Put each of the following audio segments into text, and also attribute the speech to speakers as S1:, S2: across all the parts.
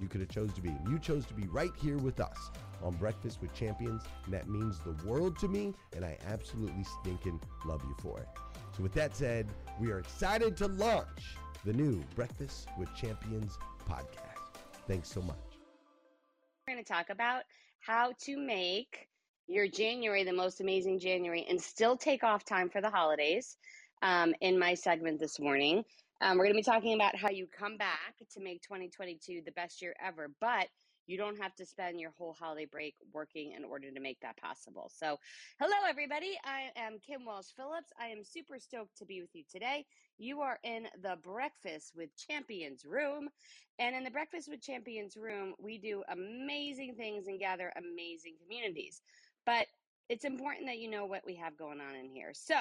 S1: you could have chose to be. You chose to be right here with us on Breakfast with Champions, and that means the world to me, and I absolutely stinking love you for it. So with that said, we are excited to launch the new Breakfast with Champions podcast. Thanks so much.
S2: We're going to talk about how to make your January the most amazing January and still take off time for the holidays um, in my segment this morning. Um, we're going to be talking about how you come back to make 2022 the best year ever, but you don't have to spend your whole holiday break working in order to make that possible. So, hello, everybody. I am Kim Walsh Phillips. I am super stoked to be with you today. You are in the Breakfast with Champions room. And in the Breakfast with Champions room, we do amazing things and gather amazing communities. But it's important that you know what we have going on in here. So,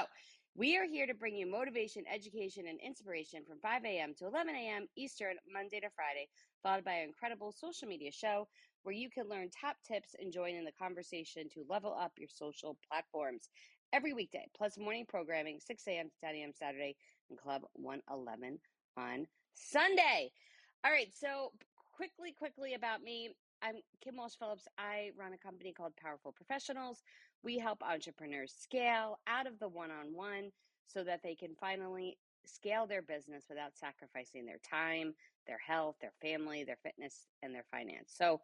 S2: we are here to bring you motivation, education, and inspiration from 5 a.m. to 11 a.m. Eastern, Monday to Friday, followed by an incredible social media show where you can learn top tips and join in the conversation to level up your social platforms every weekday, plus morning programming, 6 a.m. to 10 a.m. Saturday, and Club 111 on Sunday. All right, so quickly, quickly about me. I'm Kim Walsh Phillips. I run a company called Powerful Professionals. We help entrepreneurs scale out of the one on one so that they can finally scale their business without sacrificing their time, their health, their family, their fitness, and their finance. So,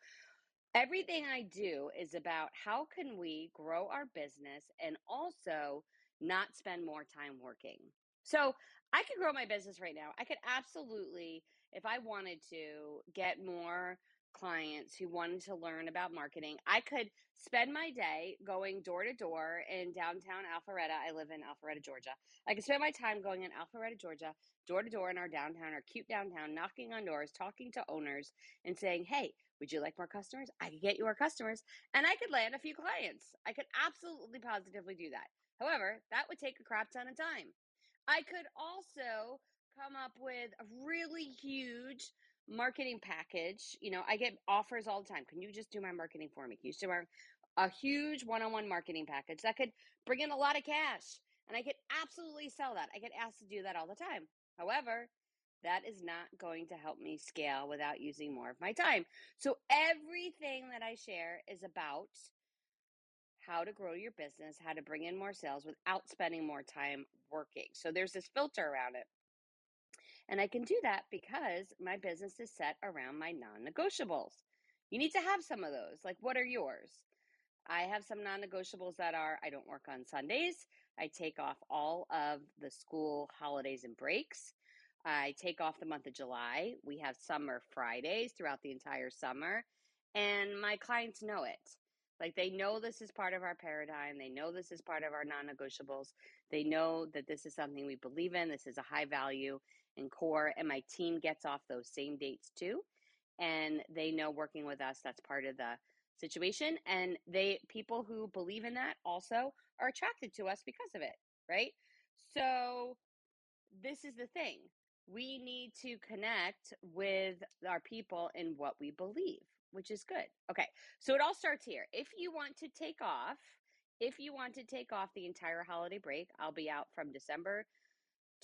S2: everything I do is about how can we grow our business and also not spend more time working. So, I could grow my business right now. I could absolutely, if I wanted to, get more clients who wanted to learn about marketing. I could spend my day going door to door in downtown Alpharetta. I live in Alpharetta, Georgia. I could spend my time going in Alpharetta, Georgia, door to door in our downtown, our cute downtown, knocking on doors, talking to owners, and saying, hey, would you like more customers? I could get you more customers and I could land a few clients. I could absolutely positively do that. However, that would take a crap ton of time. I could also come up with a really huge marketing package. You know, I get offers all the time. Can you just do my marketing for me? Can you do my, a huge one-on-one marketing package that could bring in a lot of cash, and I could absolutely sell that. I get asked to do that all the time. However, that is not going to help me scale without using more of my time. So everything that I share is about how to grow your business, how to bring in more sales without spending more time working. So there's this filter around it. And I can do that because my business is set around my non negotiables. You need to have some of those. Like, what are yours? I have some non negotiables that are I don't work on Sundays. I take off all of the school holidays and breaks. I take off the month of July. We have summer Fridays throughout the entire summer. And my clients know it. Like they know this is part of our paradigm. They know this is part of our non negotiables. They know that this is something we believe in. This is a high value and core. And my team gets off those same dates too. And they know working with us, that's part of the situation. And they, people who believe in that also are attracted to us because of it, right? So this is the thing. We need to connect with our people in what we believe, which is good. Okay. So it all starts here. If you want to take off, if you want to take off the entire holiday break, I'll be out from December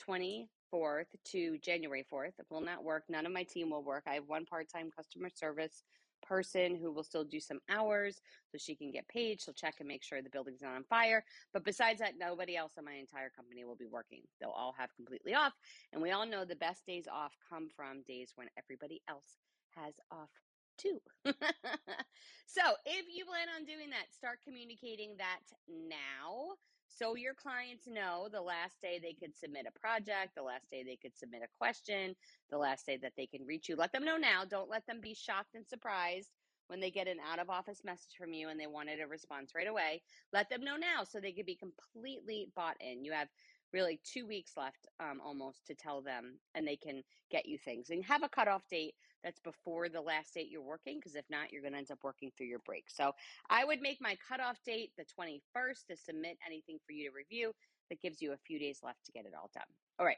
S2: 24th to January 4th. It will not work. None of my team will work. I have one part time customer service person who will still do some hours so she can get paid. She'll check and make sure the building's not on fire. But besides that, nobody else in my entire company will be working. They'll all have completely off. And we all know the best days off come from days when everybody else has off too. so if you plan on doing that, start communicating that now so your clients know the last day they could submit a project, the last day they could submit a question, the last day that they can reach you. Let them know now. Don't let them be shocked and surprised when they get an out of office message from you and they wanted a response right away. Let them know now so they could be completely bought in. You have really two weeks left um, almost to tell them and they can get you things and have a cutoff date that's before the last date you're working because if not you're going to end up working through your break. So i would make my cutoff date the 21st to submit anything for you to review that gives you a few days left to get it all done. All right.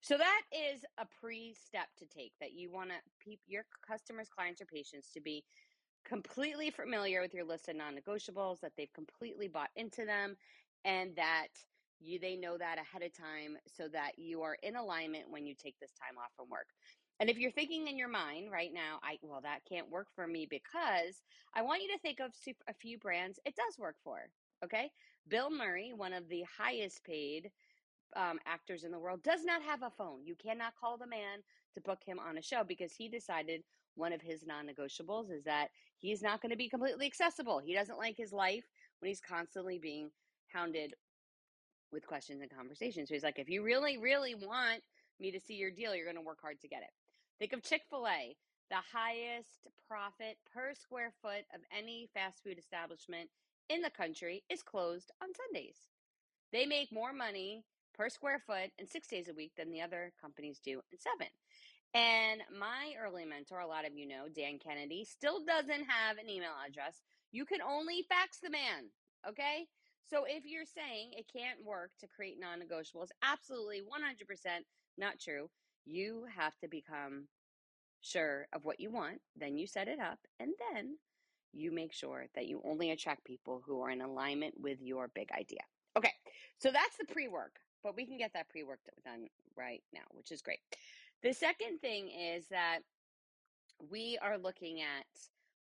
S2: So that is a pre-step to take that you want to pe- your customers clients or patients to be completely familiar with your list of non-negotiables that they've completely bought into them and that you they know that ahead of time so that you are in alignment when you take this time off from work. And if you're thinking in your mind right now, I well that can't work for me because I want you to think of a few brands it does work for. Okay, Bill Murray, one of the highest paid um, actors in the world, does not have a phone. You cannot call the man to book him on a show because he decided one of his non-negotiables is that he's not going to be completely accessible. He doesn't like his life when he's constantly being hounded with questions and conversations. So he's like, if you really, really want me to see your deal, you're going to work hard to get it. Think of Chick fil A. The highest profit per square foot of any fast food establishment in the country is closed on Sundays. They make more money per square foot in six days a week than the other companies do in seven. And my early mentor, a lot of you know, Dan Kennedy, still doesn't have an email address. You can only fax the man, okay? So if you're saying it can't work to create non negotiables, absolutely 100% not true. You have to become sure of what you want, then you set it up, and then you make sure that you only attract people who are in alignment with your big idea. Okay, so that's the pre work, but we can get that pre work done right now, which is great. The second thing is that we are looking at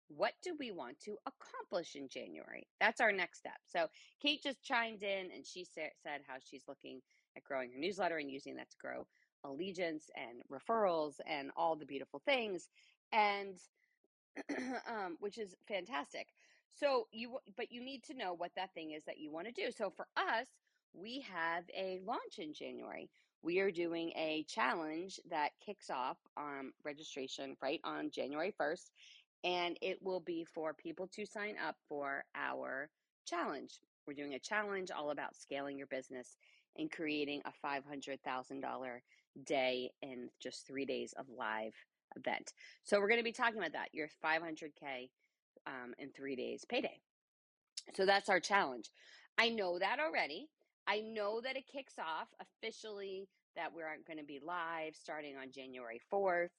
S2: what do we want to accomplish in January? That's our next step. So Kate just chimed in and she said how she's looking at growing her newsletter and using that to grow allegiance and referrals and all the beautiful things and um, which is fantastic. So you but you need to know what that thing is that you want to do. So for us we have a launch in january. We are doing a challenge that kicks off um, registration right on january 1st and it will be for people to sign up for our challenge. We're doing a challenge all about scaling your business and creating a $500000 day in just three days of live event. So we're going to be talking about that. Your 500K um, in three days payday. So that's our challenge. I know that already. I know that it kicks off officially that we're going to be live starting on January 4th.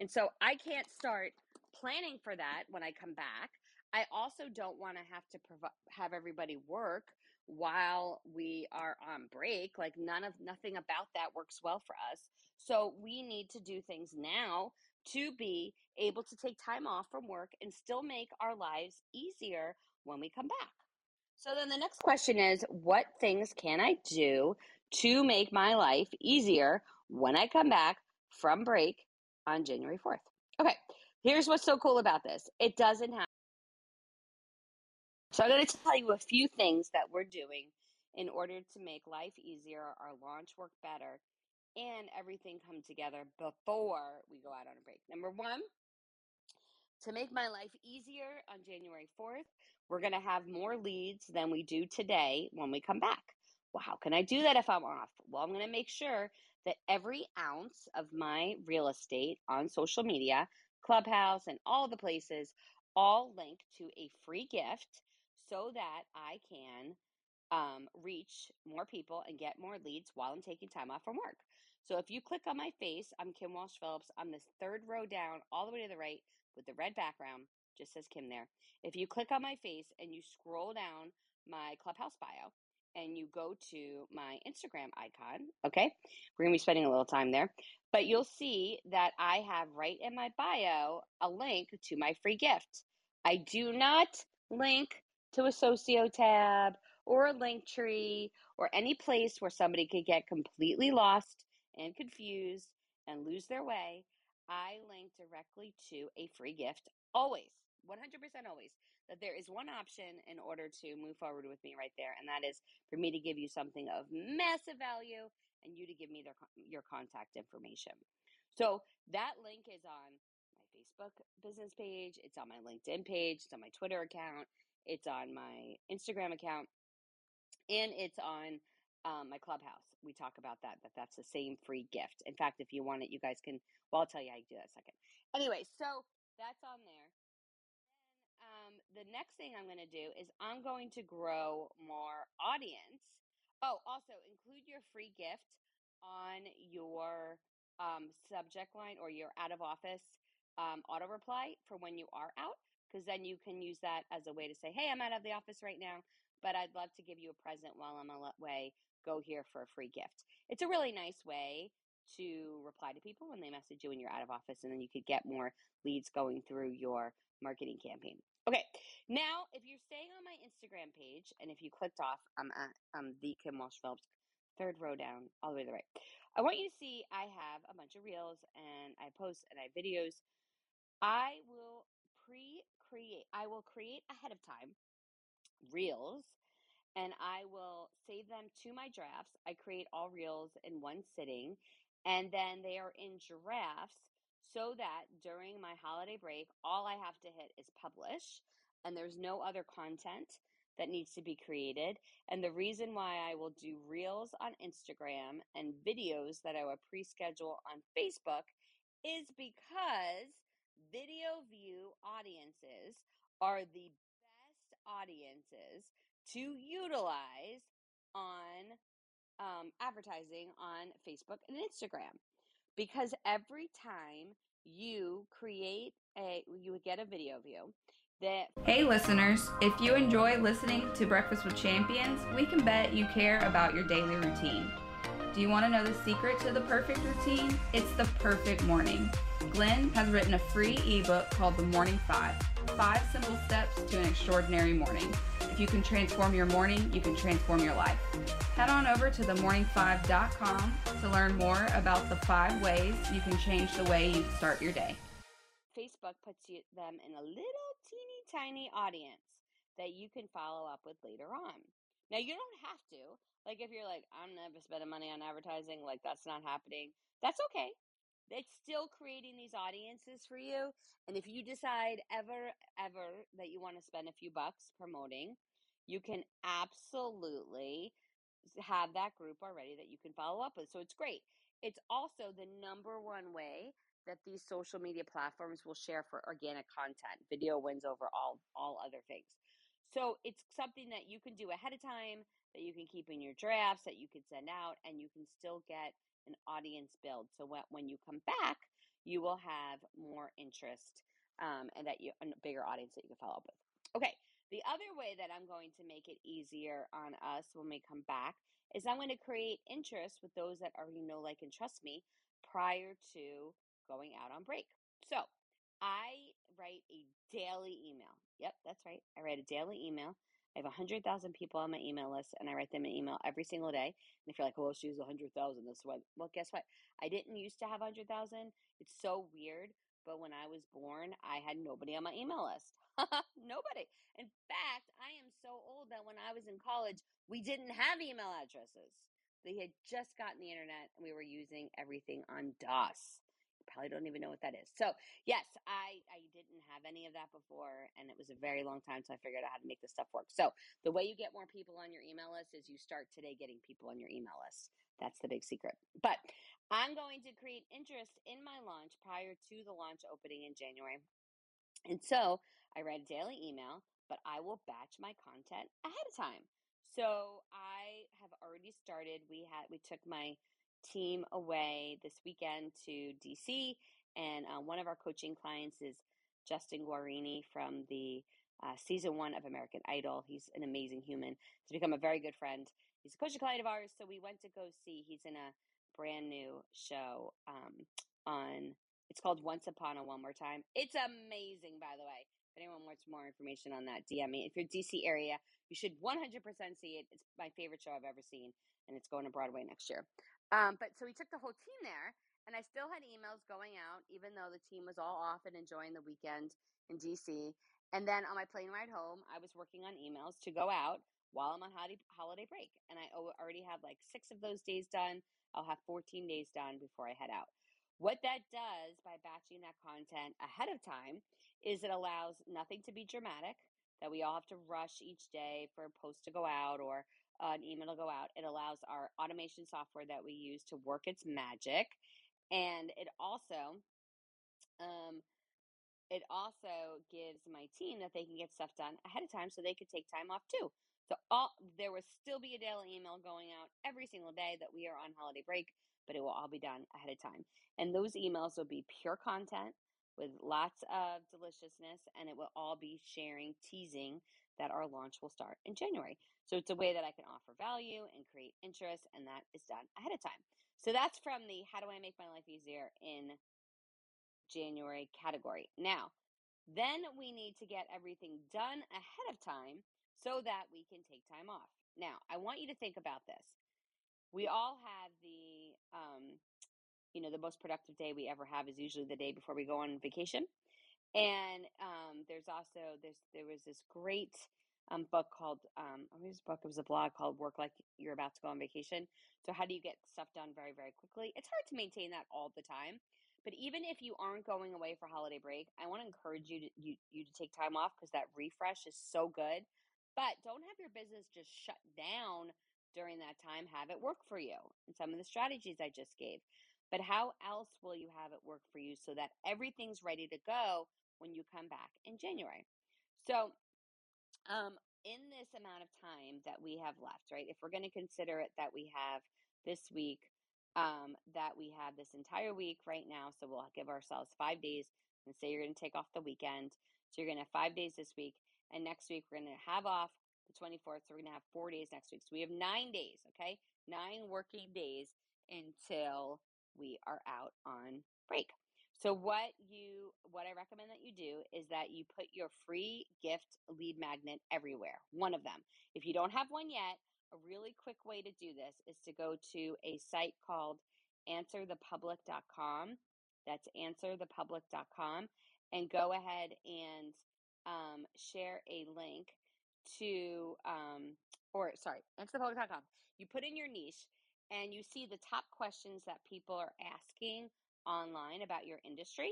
S2: And so I can't start planning for that when I come back. I also don't want to have to provide have everybody work while we are on break. Like none of nothing about that works well for us. So we need to do things now to be able to take time off from work and still make our lives easier when we come back. So then the next question is what things can I do to make my life easier when I come back from break on January 4th? Okay, here's what's so cool about this. It doesn't have so I'm going to tell you a few things that we're doing in order to make life easier, our launch work better, and everything come together before we go out on a break. Number one, to make my life easier on January 4th, we're going to have more leads than we do today when we come back. Well, how can I do that if I'm off? Well, I'm going to make sure that every ounce of my real estate on social media, Clubhouse, and all the places all link to a free gift so that I can um, reach more people and get more leads while I'm taking time off from work. So if you click on my face, I'm Kim Walsh Phillips. I'm this third row down, all the way to the right with the red background, just says Kim there. If you click on my face and you scroll down my Clubhouse bio and you go to my Instagram icon, okay, we're gonna be spending a little time there, but you'll see that I have right in my bio a link to my free gift. I do not link to a socio tab or a link tree or any place where somebody could get completely lost and confused and lose their way, I link directly to a free gift always, 100% always. That there is one option in order to move forward with me right there, and that is for me to give you something of massive value and you to give me their, your contact information. So that link is on my Facebook business page, it's on my LinkedIn page, it's on my Twitter account, it's on my Instagram account, and it's on um, my Clubhouse. We talk about that. That that's the same free gift. In fact, if you want it, you guys can. Well, I'll tell you how do that second. Anyway, so that's on there. Then um, the next thing I'm going to do is I'm going to grow more audience. Oh, also include your free gift on your um, subject line or your out of office um, auto reply for when you are out because then you can use that as a way to say, hey, I'm out of the office right now, but I'd love to give you a present while I'm away. Go here for a free gift. It's a really nice way to reply to people when they message you when you're out of office, and then you could get more leads going through your marketing campaign. Okay, now if you're staying on my Instagram page, and if you clicked off, I'm at um, the Kim Walsh Phillips, third row down, all the way to the right. I want you to see I have a bunch of reels and I post and I have videos. I will pre create I will create ahead of time mm. reels and I will save them to my drafts. I create all reels in one sitting and then they are in drafts so that during my holiday break all I have to hit is publish and there's no other content that needs to be created. And the reason why I will do reels on Instagram and videos that I will pre schedule on Facebook is because video view audiences are the best audiences to utilize on um, advertising on Facebook and Instagram because every time you create a you would get a video view that
S3: Hey listeners, if you enjoy listening to Breakfast with Champions, we can bet you care about your daily routine. Do you want to know the secret to the perfect routine? It's the perfect morning. Glenn has written a free ebook called The Morning Five Five Simple Steps to an Extraordinary Morning. If you can transform your morning, you can transform your life. Head on over to themorning5.com to learn more about the five ways you can change the way you start your day.
S2: Facebook puts you, them in a little teeny tiny audience that you can follow up with later on. Now, you don't have to. Like, if you're like, I'm never spending money on advertising, like, that's not happening, that's okay. It's still creating these audiences for you. And if you decide ever, ever that you want to spend a few bucks promoting, you can absolutely have that group already that you can follow up with. So it's great. It's also the number one way that these social media platforms will share for organic content. Video wins over all all other things. So it's something that you can do ahead of time, that you can keep in your drafts, that you can send out, and you can still get an audience build. So when you come back, you will have more interest um, and that you a bigger audience that you can follow up with. Okay, the other way that I'm going to make it easier on us when we come back is I'm going to create interest with those that already know, like, and trust me prior to going out on break. So I write a daily email. Yep, that's right. I write a daily email. I have 100,000 people on my email list and I write them an email every single day. And if you're like, oh, she's 100,000, that's why. Well, guess what? I didn't used to have 100,000. It's so weird. But when I was born, I had nobody on my email list. nobody. In fact, I am so old that when I was in college, we didn't have email addresses. They had just gotten the internet and we were using everything on DOS probably don't even know what that is. So yes, I I didn't have any of that before, and it was a very long time. So I figured out how to make this stuff work. So the way you get more people on your email list is you start today getting people on your email list. That's the big secret. But I'm going to create interest in my launch prior to the launch opening in January. And so I write a daily email, but I will batch my content ahead of time. So I have already started. We had we took my team away this weekend to DC, and uh, one of our coaching clients is Justin Guarini from the uh, season one of American Idol. He's an amazing human. He's become a very good friend. He's a coaching client of ours, so we went to go see. He's in a brand new show um, on. It's called Once Upon a One More Time. It's amazing, by the way. If anyone wants more information on that, DM me. If you're DC area, you should 100% see it. It's my favorite show I've ever seen, and it's going to Broadway next year. Um, but so we took the whole team there, and I still had emails going out, even though the team was all off and enjoying the weekend in DC. And then on my plane ride home, I was working on emails to go out while I'm on holiday break. And I already have like six of those days done. I'll have 14 days done before I head out. What that does by batching that content ahead of time is it allows nothing to be dramatic, that we all have to rush each day for a post to go out or an email to go out. It allows our automation software that we use to work its magic. And it also, um, it also gives my team that they can get stuff done ahead of time so they could take time off too. So all there will still be a daily email going out every single day that we are on holiday break, but it will all be done ahead of time. And those emails will be pure content with lots of deliciousness, and it will all be sharing, teasing that our launch will start in January. So it's a way that I can offer value and create interest, and that is done ahead of time. So that's from the How Do I Make My Life Easier in January category. Now, then we need to get everything done ahead of time so that we can take time off. Now, I want you to think about this. We all have the, um, you know, the most productive day we ever have is usually the day before we go on vacation. And um, there's also there's there was this great um, book called um, oh, this book it was a blog called Work Like You're About to Go on Vacation. So how do you get stuff done very very quickly? It's hard to maintain that all the time. But even if you aren't going away for holiday break, I want to encourage you to you, you to take time off because that refresh is so good. But don't have your business just shut down during that time. Have it work for you. And some of the strategies I just gave. But how else will you have it work for you so that everything's ready to go when you come back in January. So, um, in this amount of time that we have left, right, if we're going to consider it that we have this week, um, that we have this entire week right now, so we'll give ourselves five days and say you're going to take off the weekend. So, you're going to have five days this week, and next week we're going to have off the 24th, so we're going to have four days next week. So, we have nine days, okay? Nine working days until we are out on break. So what you what I recommend that you do is that you put your free gift lead magnet everywhere. One of them. If you don't have one yet, a really quick way to do this is to go to a site called answerthepublic.com. That's answerthepublic.com and go ahead and um, share a link to um, or sorry, answerthepublic.com. You put in your niche and you see the top questions that people are asking online about your industry.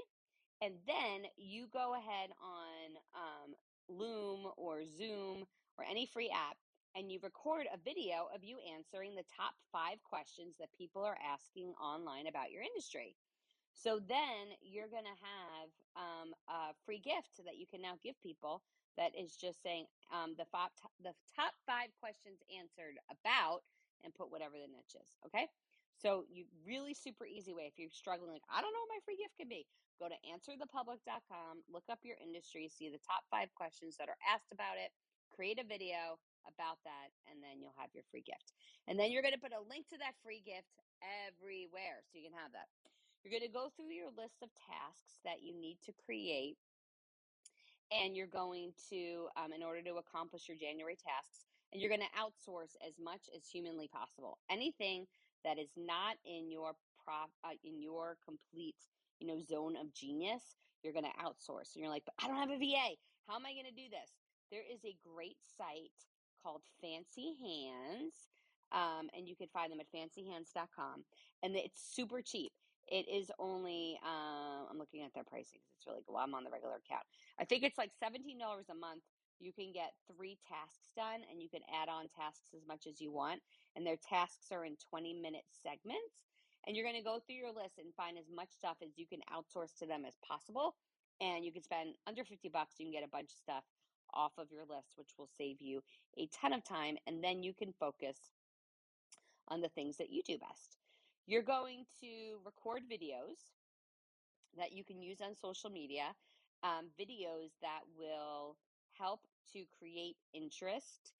S2: And then you go ahead on um, Loom or Zoom or any free app and you record a video of you answering the top five questions that people are asking online about your industry. So then you're going to have um, a free gift that you can now give people that is just saying um, the, five, the top five questions answered about and put whatever the niche is. Okay. So you really super easy way if you're struggling, like I don't know what my free gift can be. Go to answerthepublic.com, look up your industry, see the top five questions that are asked about it, create a video about that, and then you'll have your free gift. And then you're going to put a link to that free gift everywhere so you can have that. You're going to go through your list of tasks that you need to create and you're going to um, in order to accomplish your january tasks and you're going to outsource as much as humanly possible anything that is not in your prop uh, in your complete you know zone of genius you're going to outsource and you're like but i don't have a va how am i going to do this? There is a great site called fancy hands um, and you can find them at fancyhands.com and it's super cheap. It is only uh, i'm looking at their pricing because it's really well i'm on the regular account. I think it's like $17 a month you can get three tasks done and you can add on tasks as much as you want and their tasks are in 20 minute segments and you're going to go through your list and find as much stuff as you can outsource to them as possible and you can spend under 50 bucks you can get a bunch of stuff off of your list which will save you a ton of time and then you can focus on the things that you do best. You're going to record videos that you can use on social media, um, videos that will to create interest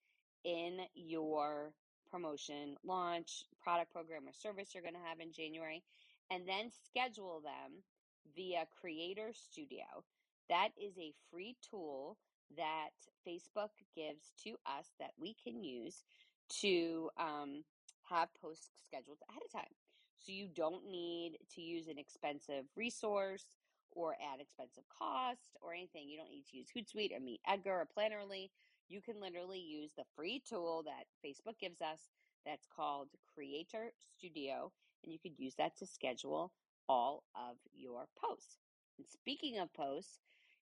S2: in your promotion, launch, product, program, or service you're going to have in January, and then schedule them via Creator Studio. That is a free tool that Facebook gives to us that we can use to um, have posts scheduled ahead of time. So you don't need to use an expensive resource or add expensive cost or anything. You don't need to use Hootsuite or Meet Edgar or Planoly. You can literally use the free tool that Facebook gives us that's called Creator Studio, and you could use that to schedule all of your posts. And speaking of posts,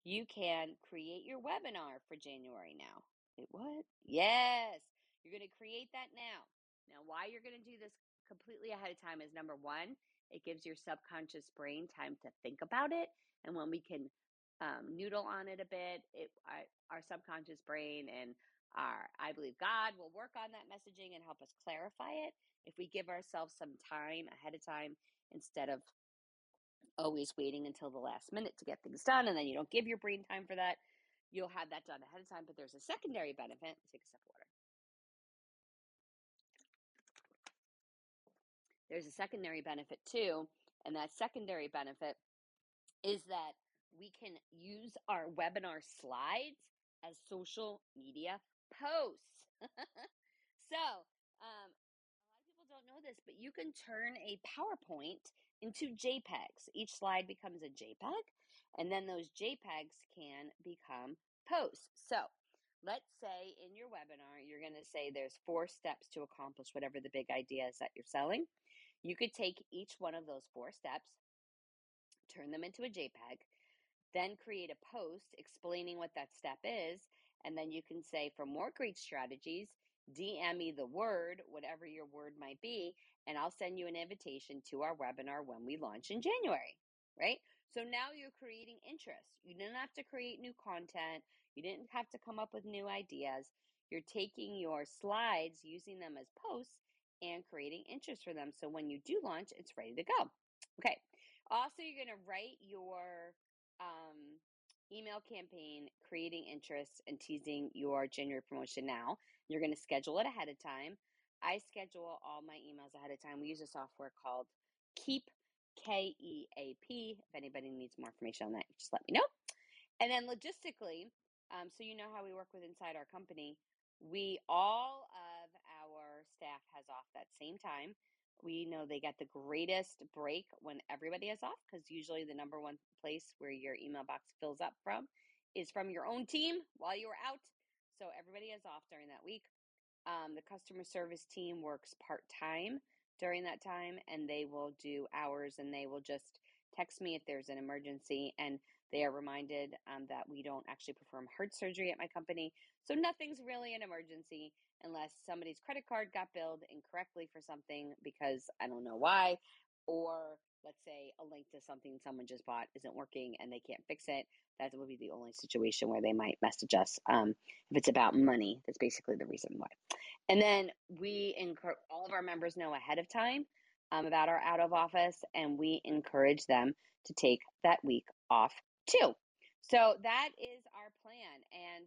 S2: you can create your webinar for January now. Wait, what? Yes, you're going to create that now. Now, why you're going to do this completely ahead of time is number one, it gives your subconscious brain time to think about it. And when we can um, noodle on it a bit, it our, our subconscious brain and our I believe God will work on that messaging and help us clarify it if we give ourselves some time ahead of time instead of always waiting until the last minute to get things done and then you don't give your brain time for that. You'll have that done ahead of time, but there's a secondary benefit. Take a sip of water. There's a secondary benefit too. And that secondary benefit is that we can use our webinar slides as social media posts. so, um, a lot of people don't know this, but you can turn a PowerPoint into JPEGs. Each slide becomes a JPEG, and then those JPEGs can become posts. So, let's say in your webinar, you're going to say there's four steps to accomplish whatever the big idea is that you're selling. You could take each one of those four steps, turn them into a JPEG, then create a post explaining what that step is, and then you can say, for more great strategies, DM me the word, whatever your word might be, and I'll send you an invitation to our webinar when we launch in January, right? So now you're creating interest. You didn't have to create new content, you didn't have to come up with new ideas. You're taking your slides, using them as posts, and creating interest for them. So when you do launch, it's ready to go. Okay. Also, you're going to write your um, email campaign, creating interest and teasing your January promotion now. You're going to schedule it ahead of time. I schedule all my emails ahead of time. We use a software called Keap, K E A P. If anybody needs more information on that, just let me know. And then logistically, um, so you know how we work with inside our company, we all staff has off that same time. We know they get the greatest break when everybody is off because usually the number one place where your email box fills up from is from your own team while you are out. So everybody is off during that week. Um, the customer service team works part time during that time and they will do hours and they will just text me if there's an emergency and they are reminded um, that we don't actually perform heart surgery at my company so nothing's really an emergency unless somebody's credit card got billed incorrectly for something because i don't know why or let's say a link to something someone just bought isn't working and they can't fix it that would be the only situation where they might message us um, if it's about money that's basically the reason why. And then we encourage all of our members know ahead of time um, about our out of office, and we encourage them to take that week off too. So that is our plan. And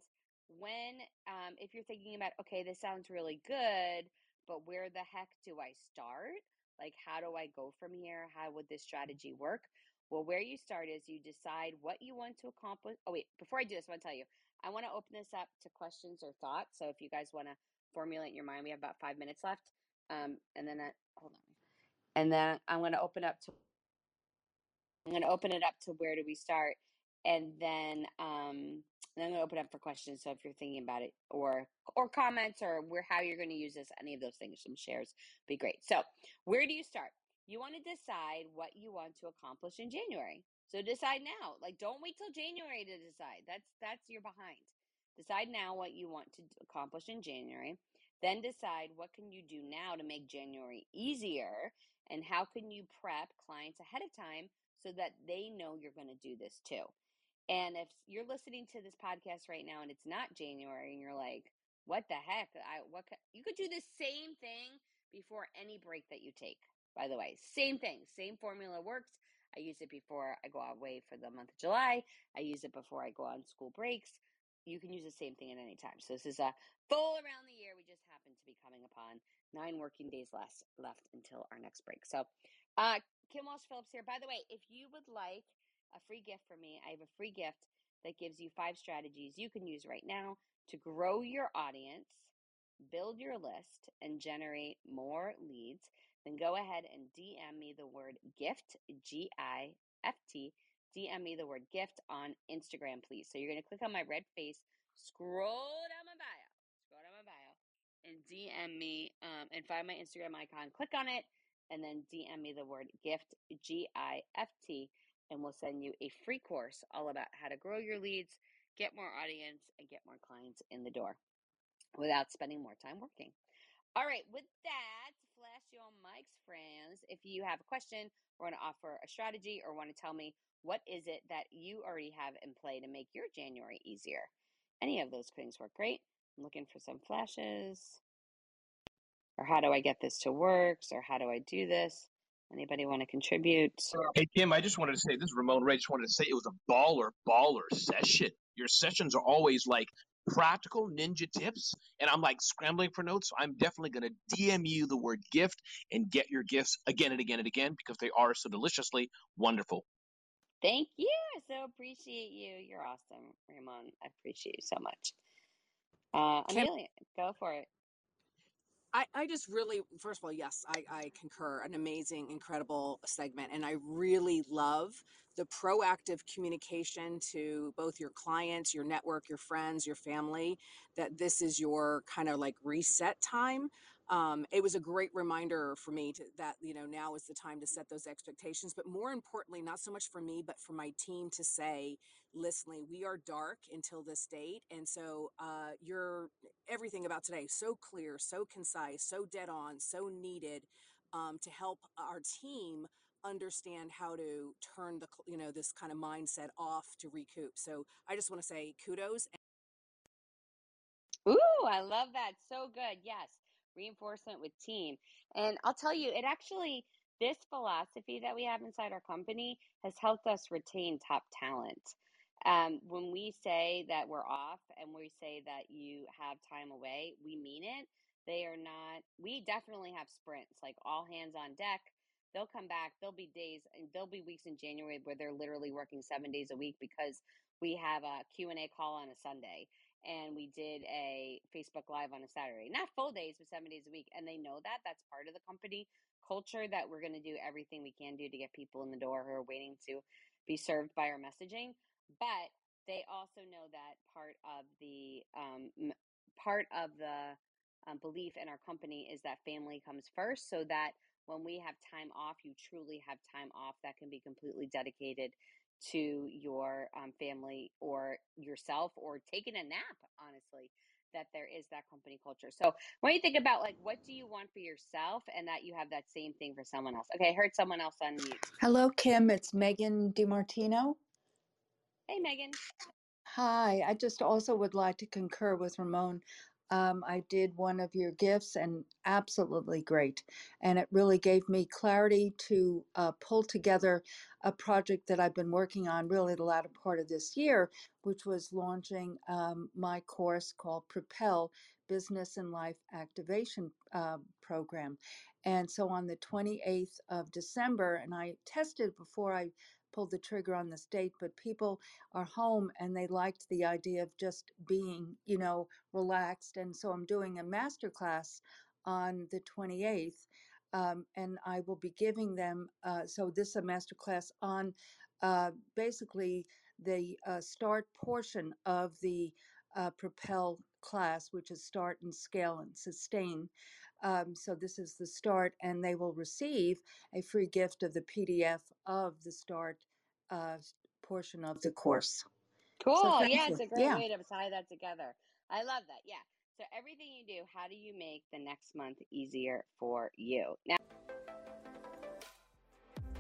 S2: when, um, if you're thinking about, okay, this sounds really good, but where the heck do I start? Like, how do I go from here? How would this strategy work? Well, where you start is you decide what you want to accomplish. Oh, wait, before I do this, I want to tell you, I want to open this up to questions or thoughts. So if you guys want to formulate in your mind. We have about five minutes left. Um, and then that, hold on. And then I'm going to open up to, I'm going to open it up to where do we start? And then, um, then I'm going to open up for questions. So if you're thinking about it or, or comments or where, how you're going to use this, any of those things, some shares be great. So where do you start? You want to decide what you want to accomplish in January. So decide now. Like don't wait till January to decide. That's that's you're behind. Decide now what you want to accomplish in January. Then decide what can you do now to make January easier and how can you prep clients ahead of time so that they know you're going to do this too. And if you're listening to this podcast right now and it's not January and you're like, what the heck? I what you could do the same thing before any break that you take. By the way, same thing, same formula works. I use it before I go away for the month of July. I use it before I go on school breaks you can use the same thing at any time. So this is a full around the year. We just happen to be coming upon nine working days less left until our next break. So, uh, Kim Walsh Phillips here. By the way, if you would like a free gift from me, I have a free gift that gives you five strategies you can use right now to grow your audience, build your list, and generate more leads. Then go ahead and DM me the word gift, G I F T DM me the word gift on Instagram, please. So you're going to click on my red face, scroll down my bio, scroll down my bio, and DM me um, and find my Instagram icon. Click on it, and then DM me the word gift, G I F T, and we'll send you a free course all about how to grow your leads, get more audience, and get more clients in the door without spending more time working. All right, with that, flash your mics, friends. If you have a question or want to offer a strategy or want to tell me what is it that you already have in play to make your January easier? Any of those things work great. I'm looking for some flashes. Or how do I get this to work? Or how do I do this? Anybody want to contribute?
S4: Hey, Kim, I just wanted to say this is Ramon Ray. Just wanted to say it was a baller, baller session. Your sessions are always like practical ninja tips. And I'm like scrambling for notes. So I'm definitely going to DM you the word gift and get your gifts again and again and again because they are so deliciously wonderful.
S2: Thank you. I so appreciate you. You're awesome, Ramon. I appreciate you so much. Uh, Amelia, go for it.
S5: I, I just really, first of all, yes, I, I concur. An amazing, incredible segment. And I really love the proactive communication to both your clients, your network, your friends, your family, that this is your kind of like reset time um, it was a great reminder for me to, that you know now is the time to set those expectations but more importantly not so much for me but for my team to say listening we are dark until this date and so uh, you're everything about today so clear so concise so dead on so needed um, to help our team understand how to turn the you know this kind of mindset off to recoup so i just want to say kudos
S2: Ooh, I love that. So good. Yes reinforcement with team. And I'll tell you, it actually, this philosophy that we have inside our company has helped us retain top talent. Um, when we say that we're off and we say that you have time away, we mean it. They are not, we definitely have sprints, like all hands on deck. they'll come back. There'll be days and there'll be weeks in January where they're literally working seven days a week because we have a Q&A call on a Sunday and we did a Facebook Live on a Saturday. Not full days, but seven days a week. And they know that. That's part of the company culture that we're going to do everything we can do to get people in the door who are waiting to be served by our messaging. But they also know that part of the um, part of the um, belief in our company is that family comes first, so that when we have time off, you truly have time off that can be completely dedicated to your um, family or yourself or taking a nap, honestly, that there is that company culture. So when you think about like, what do you want for yourself and that you have that same thing for someone else? Okay, I heard someone else on mute.
S6: Hello, Kim. It's Megan DiMartino.
S2: Hey, Megan.
S6: Hi. I just also would like to concur with Ramon um, I did one of your gifts and absolutely great. And it really gave me clarity to uh, pull together a project that I've been working on really the latter part of this year, which was launching um, my course called Propel Business and Life Activation uh, Program. And so on the 28th of December, and I tested before I pulled the trigger on this date, but people are home and they liked the idea of just being, you know, relaxed. And so I'm doing a master class on the 28th. Um, and I will be giving them, uh, so this is a master class on uh, basically the uh, start portion of the uh, Propel class, which is start and scale and sustain. Um, so this is the start, and they will receive a free gift of the PDF of the start uh, portion of the course.
S2: Cool. yeah, you. it's a great yeah. way to tie that together. I love that. Yeah. So everything you do, how do you make the next month easier for you? Now.